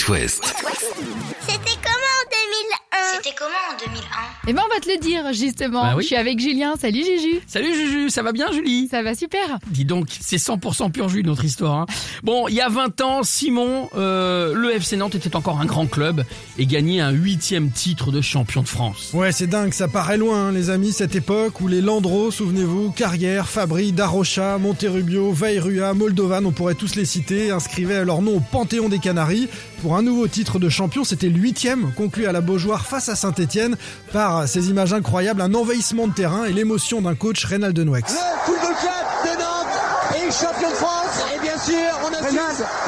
C'était comment en 2001 C'était comment en 2001 Eh ben on va te le dire justement. Bah oui. Je suis avec Julien. Salut Juju. Salut Juju, ça va bien Julie? Ça va super. Dis donc, c'est 100% pur jus notre histoire. hein. Bon, il y a 20 ans, Simon, euh, le FC Nantes était encore un grand club et gagnait un huitième titre de champion de France. Ouais, c'est dingue, ça paraît loin, hein, les amis, cette époque où les Landreau, souvenez-vous, Carrière, Fabry, Darocha, Monterrubio, Vairua, Moldovan, on pourrait tous les citer, inscrivaient leur nom au Panthéon des Canaries. Pour un nouveau titre de champion, c'était le huitième, conclu à la Beaujoire face à Saint-Etienne, par ces images incroyables, un envahissement de terrain et l'émotion d'un coach, Reynald Denouex. On a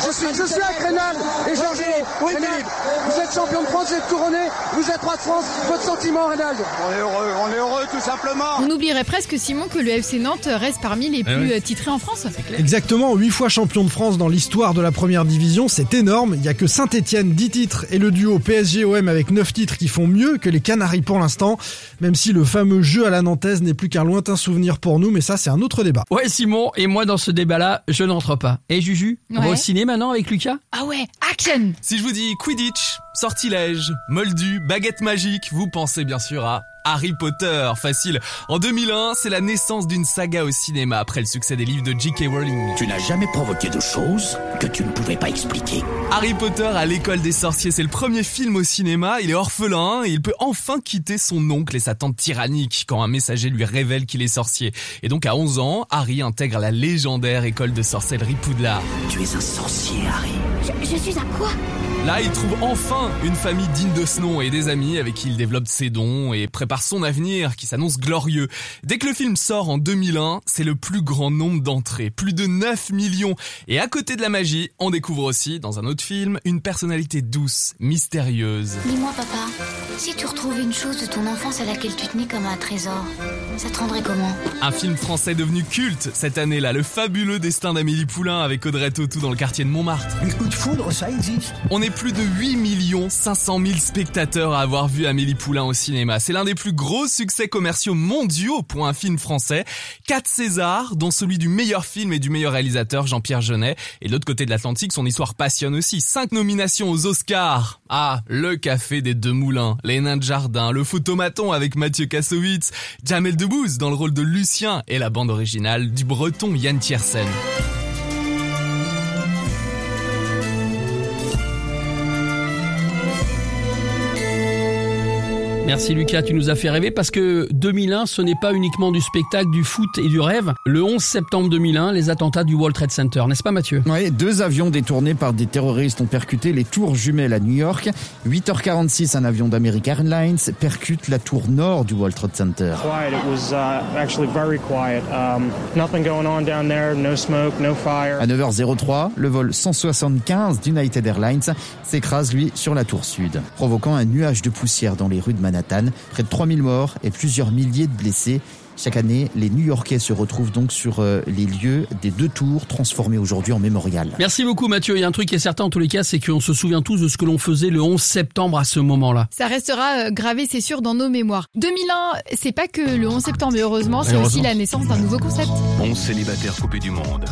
je suis je suis avec Rénal et Georges oui, Philippe. vous êtes champion de France vous êtes couronné vous êtes roi de France votre sentiment Rénal On est heureux, on est heureux tout simplement. On oublierait presque Simon que le FC Nantes reste parmi les Ah plus oui. euh, titrés en France. Exactement, 8 fois champion de France dans l'histoire de la première division, c'est énorme. Il y a que Saint-Etienne 10 titres et le duo PSG-OM avec 9 titres qui font mieux que les Canaries pour l'instant, même si le fameux jeu à la Nantaise n'est plus qu'un lointain souvenir pour nous, mais ça c'est un autre débat. Ouais Simon, et moi dans ce débat-là, je n'entre pas. Et Juju, on va au ciné maintenant avec Lucas? Ah ouais, action. Si je vous dis Quidditch, sortilège, moldu, baguette magique, vous pensez bien sûr à Harry Potter, facile. En 2001, c'est la naissance d'une saga au cinéma après le succès des livres de J.K. Rowling. Tu n'as jamais provoqué de choses que tu ne pouvais pas expliquer. Harry Potter à l'école des sorciers, c'est le premier film au cinéma, il est orphelin et il peut enfin quitter son oncle et sa tante tyrannique quand un messager lui révèle qu'il est sorcier. Et donc à 11 ans, Harry intègre la légendaire école de sorcellerie Poudlard. Tu es un sorcier, Harry. Je, je suis à quoi? Là, il trouve enfin une famille digne de ce nom et des amis avec qui il développe ses dons et prépare son avenir qui s'annonce glorieux. Dès que le film sort en 2001, c'est le plus grand nombre d'entrées, plus de 9 millions. Et à côté de la magie, on découvre aussi, dans un autre film, une personnalité douce, mystérieuse. Dis-moi papa, si tu retrouvais une chose de ton enfance à laquelle tu tenais comme un trésor, ça te rendrait comment Un film français devenu culte cette année-là, le fabuleux destin d'Amélie Poulain avec Audrey Tautou dans le quartier de Montmartre. Un coup de foudre, ça existe. On est plus de 8 millions 500 000 spectateurs à avoir vu Amélie Poulain au cinéma. C'est l'un des plus gros succès commerciaux mondiaux pour un film français. 4 Césars, dont celui du meilleur film et du meilleur réalisateur Jean-Pierre Jeunet. Et de l'autre côté de l'Atlantique, son histoire passionne aussi. 5 nominations aux Oscars. Ah, le café des deux moulins, les nains de jardin, le photomaton avec Mathieu Kassovitz, Jamel Dans le rôle de Lucien et la bande originale du breton Yann Tiersen. Merci Lucas, tu nous as fait rêver parce que 2001, ce n'est pas uniquement du spectacle, du foot et du rêve. Le 11 septembre 2001, les attentats du World Trade Center, n'est-ce pas Mathieu? Oui, deux avions détournés par des terroristes ont percuté les tours jumelles à New York. 8h46, un avion d'American Airlines percute la tour nord du World Trade Center. quiet. It was actually very quiet. Nothing going on down there. No smoke, no fire. À 9h03, le vol 175 d'United Airlines s'écrase, lui, sur la tour sud, provoquant un nuage de poussière dans les rues de Manhattan. Près de 3000 morts et plusieurs milliers de blessés. Chaque année, les New-Yorkais se retrouvent donc sur euh, les lieux des deux tours transformés aujourd'hui en mémorial. Merci beaucoup Mathieu. Il y a un truc qui est certain en tous les cas, c'est qu'on se souvient tous de ce que l'on faisait le 11 septembre à ce moment-là. Ça restera euh, gravé, c'est sûr, dans nos mémoires. 2001, c'est pas que le 11 septembre, mais heureusement, c'est aussi la naissance d'un nouveau concept. 11 célibataires coupés du monde.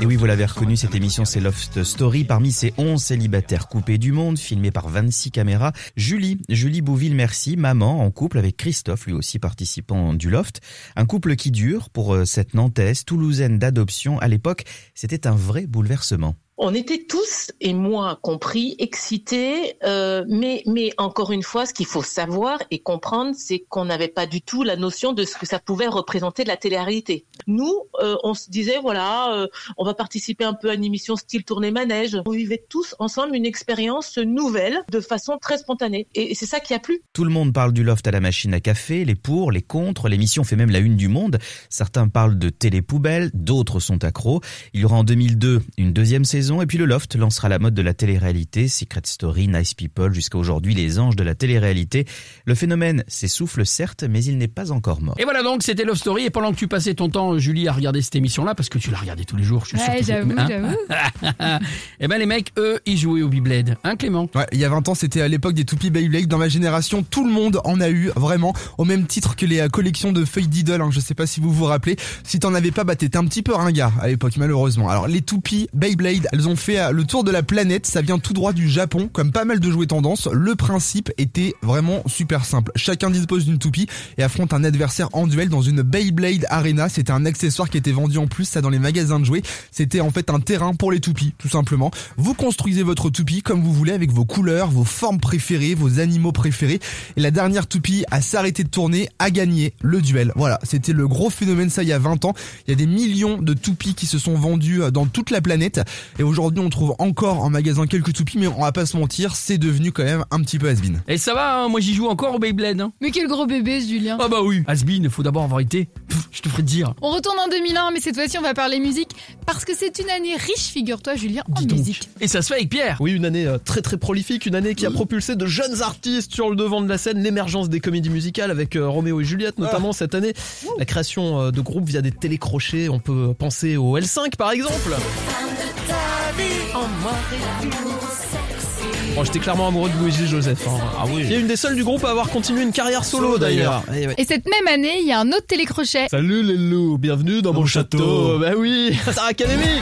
Et oui, vous l'avez reconnu, cette émission c'est Loft Story. Parmi ces 11 célibataires coupés du monde, filmés par 26 caméras, Julie, Julie Bouville-Merci, maman, en couple avec Christophe, lui aussi participant du Loft. Un couple qui dure pour euh, cette Nantaise, toulousaine d'adoption. À l'époque, c'était un vrai bouleversement. On était tous, et moi compris, excités, euh, mais, encore une fois, ce qu'il faut savoir et comprendre, c'est qu'on n'avait pas du tout la notion de ce que ça pouvait représenter de la télé-réalité. Nous, euh, on se disait, voilà, euh, on va participer un peu à une émission style tournée manège. On vivait tous ensemble une expérience nouvelle de façon très spontanée. Et c'est ça qui a plu. Tout le monde parle du loft à la machine à café, les pour, les contre, l'émission fait même la une du monde. Certains parlent de télé-poubelle, d'autres sont accros. Il y aura en 2002 une deuxième saison et puis le loft lancera la mode de la télé-réalité, Secret Story, Nice People, jusqu'à aujourd'hui les anges de la télé-réalité. Le phénomène s'essouffle certes, mais il n'est pas encore mort. Et voilà donc, c'était Love Story. Et pendant que tu passais ton temps, Julie, à regarder cette émission-là, parce que tu la regardais tous les jours, je suis sûr. Ouais, j'avoue, hein j'avoue. Eh ben les mecs, eux, ils jouaient au Beyblade. Hein Clément? Ouais, il y a 20 ans, c'était à l'époque des toupies Beyblade. Dans ma génération, tout le monde en a eu, vraiment, au même titre que les euh, collections de feuilles d'idole. Hein, je sais pas si vous vous rappelez. Si t'en avais pas, bah t'étais un petit peu ringard à l'époque, malheureusement. Alors, les toupies Beyblade, Elles ont fait euh, le tour de la planète, ça vient tout droit du Japon, comme pas mal de jouets tendance. Le principe était vraiment super simple. Chacun dispose d'une toupie et affronte un adversaire en duel dans une Beyblade Arena. C'était un accessoire qui était vendu en plus, ça dans les magasins de jouets. C'était en fait un terrain pour les toupies, tout simplement. Vous construisez votre toupie comme vous voulez avec vos couleurs, vos formes préférées, vos animaux préférés. Et la dernière toupie à s'arrêter de tourner a gagné le duel. Voilà, c'était le gros phénomène ça il y a 20 ans. Il y a des millions de toupies qui se sont vendues euh, dans toute la planète. Aujourd'hui on trouve encore en magasin quelques toupies, mais on va pas se mentir, c'est devenu quand même un petit peu has -been. Et ça va, hein, moi j'y joue encore au Beyblade. Hein. Mais quel gros bébé, ce Julien. Ah bah oui, Asbin, il faut d'abord avoir été. Pff, je te ferai dire. On retourne en 2001, mais cette fois-ci, on va parler musique parce que c'est une année riche, figure-toi, Julien, en Dis donc. musique. Et ça se fait avec Pierre. Oui, une année euh, très très prolifique, une année qui a propulsé de jeunes artistes sur le devant de la scène, l'émergence des comédies musicales avec euh, Roméo et Juliette notamment cette année, la création euh, de groupes via des télécrochets, on peut penser au L5 par exemple. Bon, j'étais clairement amoureux de Luigi Joseph. hein. Ah oui. Qui est une des seules du groupe à avoir continué une carrière solo, Solo, d'ailleurs. Eh ouais. Et cette même année, il y a un autre télécrochet. Salut les loups, bienvenue dans, mon château. château. Bah oui, Star Academy.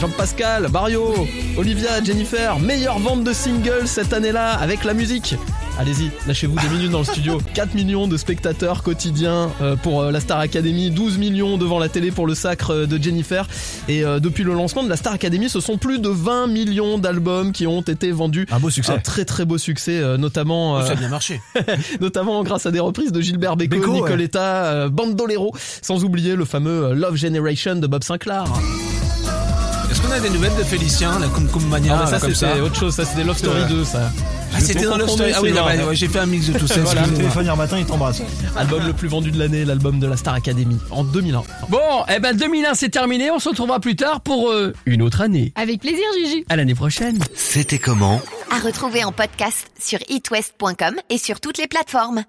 Jean-Pascal, Barrio, Olivia, Jennifer, meilleure vente de singles cette année-là avec la musique. Allez-y, lâchez-vous des minutes dans le studio. 4 millions de spectateurs quotidiens euh, pour euh, la Star Academy, 12 millions devant la télé pour le sacre euh, de Jennifer. Et depuis le lancement de la Star Academy, ce sont plus de 20 millions d'albums qui ont été vendus. Un beau succès. Un très très beau succès, notamment euh, Ça a bien marché. notamment grâce à des reprises de Gilbert Bécaud, ouais. Nicoletta, euh, Bandolero, sans oublier le fameux Love Generation de Bob Sinclair. Est-ce qu'on a des nouvelles de Félicien, la Cum Cum Mania, Ah, bah, ça c'était autre chose, ça c'était Love Story Ouais. 2 ça. Ah, c'était dans Love Story. Ah oui, non, bah, ouais, j'ai fait un mix de tout ça. Voilà. excusez-moi. hier matin, il t'embrasse. Album le plus vendu de l'année, l'album de la Star Academy en 2001. Bon, eh ben 2001 c'est terminé, on se retrouvera plus tard pour euh, une autre année. Avec plaisir, Juju. À l'année prochaine. C'était comment? À retrouver en podcast sur itwest.com et sur toutes les plateformes.